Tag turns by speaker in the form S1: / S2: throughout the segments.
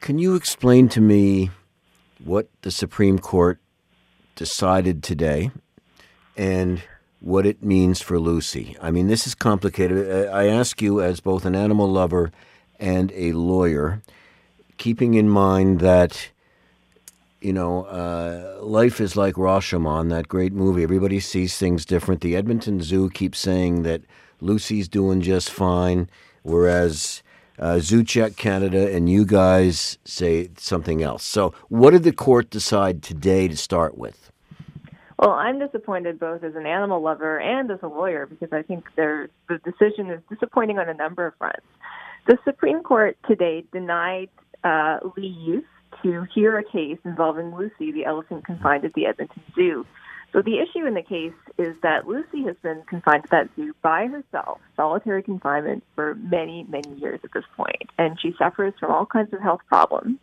S1: Can you explain to me what the Supreme Court decided today and what it means for Lucy? I mean, this is complicated. I ask you, as both an animal lover and a lawyer, keeping in mind that you know, uh, life is like Rashomon, that great movie. Everybody sees things different. The Edmonton Zoo keeps saying that Lucy's doing just fine, whereas uh, Zoo Check Canada and you guys say something else. So, what did the court decide today to start with?
S2: Well, I'm disappointed both as an animal lover and as a lawyer because I think the decision is disappointing on a number of fronts. The Supreme Court today denied uh, leave to hear a case involving Lucy, the elephant confined at the Edmonton Zoo. So the issue in the case is that Lucy has been confined to that zoo by herself, solitary confinement for many, many years at this point, and she suffers from all kinds of health problems.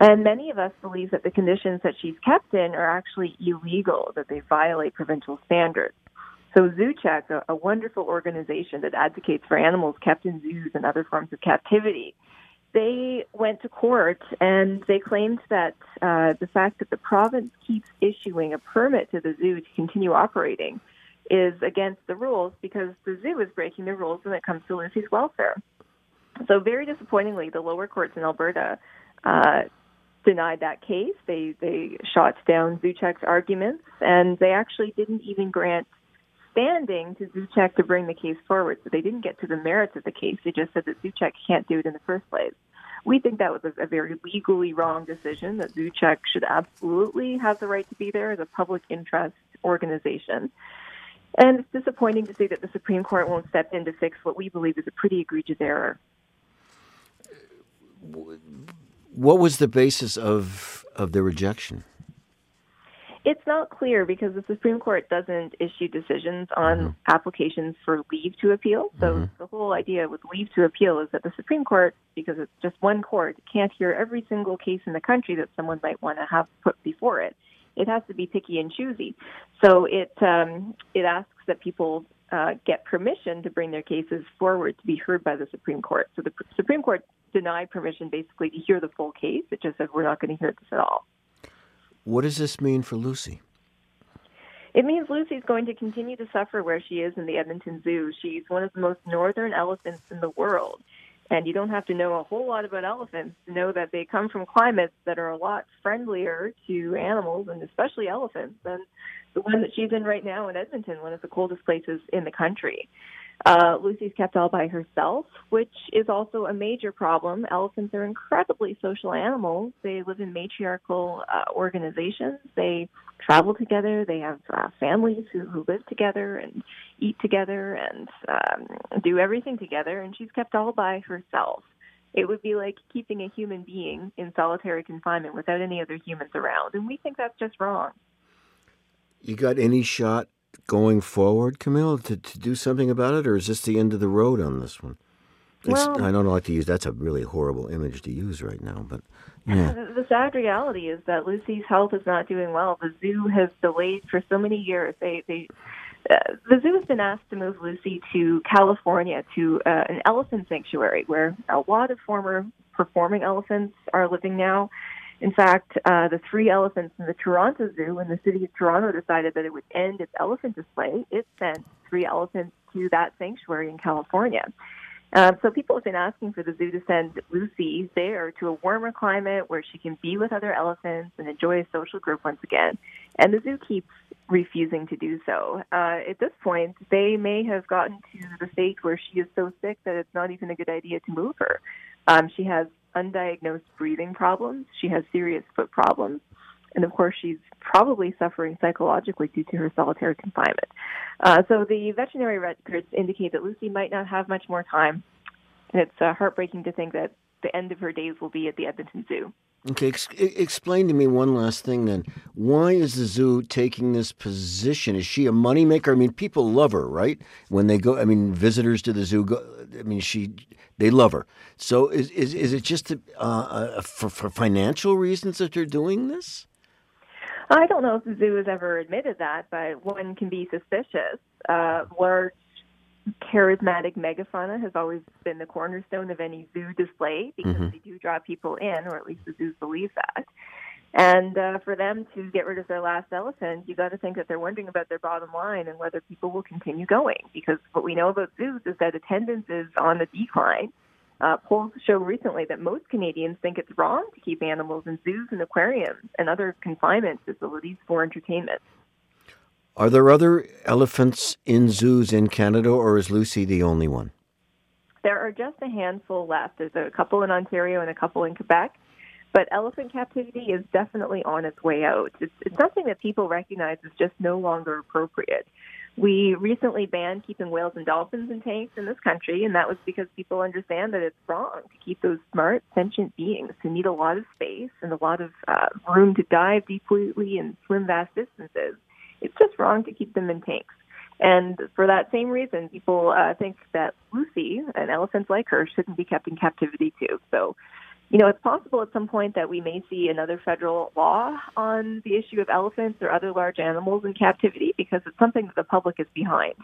S2: And many of us believe that the conditions that she's kept in are actually illegal, that they violate provincial standards. So ZooCheck, a, a wonderful organization that advocates for animals kept in zoos and other forms of captivity, they went to court and they claimed that uh, the fact that the province keeps issuing a permit to the zoo to continue operating is against the rules because the zoo is breaking the rules when it comes to Lucy's welfare. So, very disappointingly, the lower courts in Alberta uh, denied that case. They they shot down ZooCheck's arguments, and they actually didn't even grant standing to ZooCheck to bring the case forward. So they didn't get to the merits of the case. They just said that ZooCheck can't do it in the first place. We think that was a, a very legally wrong decision, that ZooCheck should absolutely have the right to be there as a public interest organization. And it's disappointing to see that the Supreme Court won't step in to fix what we believe is a pretty egregious error.
S1: What was the basis of of the rejection?
S2: It's not clear because the Supreme Court doesn't issue decisions on mm-hmm. applications for leave to appeal. So mm-hmm. the whole idea with leave to appeal is that the Supreme Court, because it's just one court, can't hear every single case in the country that someone might want to have put before it. It has to be picky and choosy. So it um, it asks that people uh, get permission to bring their cases forward to be heard by the Supreme Court. So the Supreme Court denied permission basically to hear the full case. It just said we're not going to hear this at all.
S1: What does this mean for Lucy?
S2: It means Lucy's going to continue to suffer where she is in the Edmonton Zoo. She's one of the most northern elephants in the world. And you don't have to know a whole lot about elephants to know that they come from climates that are a lot friendlier to animals and especially elephants than the one that she's in right now in Edmonton, one of the coldest places in the country. Uh, Lucy's kept all by herself, which is also a major problem. Elephants are incredibly social animals. They live in matriarchal uh, organizations. They travel together. They have uh, families who, who live together and eat together and um, do everything together. And she's kept all by herself. It would be like keeping a human being in solitary confinement without any other humans around. And we think that's just wrong.
S1: You got any shot going forward, Camille, to, to do something about it, or is this the end of the road on this one? Well, I don't like to use that's a really horrible image to use right now, but yeah.
S2: The sad reality is that Lucy's health is not doing well. The zoo has delayed for so many years. They they uh, the zoo has been asked to move Lucy to California to uh, an elephant sanctuary where a lot of former performing elephants are living now. In fact, uh, the three elephants in the Toronto Zoo, when the city of Toronto decided that it would end its elephant display, it sent three elephants to that sanctuary in California. Uh, so people have been asking for the zoo to send Lucy there to a warmer climate where she can be with other elephants and enjoy a social group once again. And the zoo keeps refusing to do so. Uh, at this point, they may have gotten to the state where she is so sick that it's not even a good idea to move her. Um, she has undiagnosed breathing problems. She has serious foot problems. And of course, she's probably suffering psychologically due to her solitary confinement. Uh, so the veterinary records indicate that Lucy might not have much more time. And it's uh, heartbreaking to think that the end of her days will be at the Edmonton Zoo.
S1: Okay, ex- explain to me one last thing then. Why is the zoo taking this position? Is she a moneymaker? I mean, people love her, right? When they go, I mean, visitors to the zoo go, I mean, she, they love her. So is is, is it just uh, uh, for, for financial reasons that they're doing this?
S2: I don't know if the zoo has ever admitted that, but one can be suspicious. Uh, large charismatic megafauna has always been the cornerstone of any zoo display because mm-hmm. they do draw people in, or at least the zoos believe that. And uh, for them to get rid of their last elephant, you got to think that they're wondering about their bottom line and whether people will continue going. Because what we know about zoos is that attendance is on the decline. Uh, polls show recently that most Canadians think it's wrong to keep animals in zoos and aquariums and other confinement facilities for entertainment.
S1: Are there other elephants in zoos in Canada, or is Lucy the only one?
S2: There are just a handful left. There's a couple in Ontario and a couple in Quebec. But elephant captivity is definitely on its way out. It's, it's something that people recognize is just no longer appropriate. We recently banned keeping whales and dolphins in tanks in this country, and that was because people understand that it's wrong to keep those smart, sentient beings who need a lot of space and a lot of uh, room to dive deeply and swim vast distances it's just wrong to keep them in tanks. And for that same reason, people uh, think that Lucy and elephants like her shouldn't be kept in captivity too. So, you know, it's possible at some point that we may see another federal law on the issue of elephants or other large animals in captivity because it's something that the public is behind.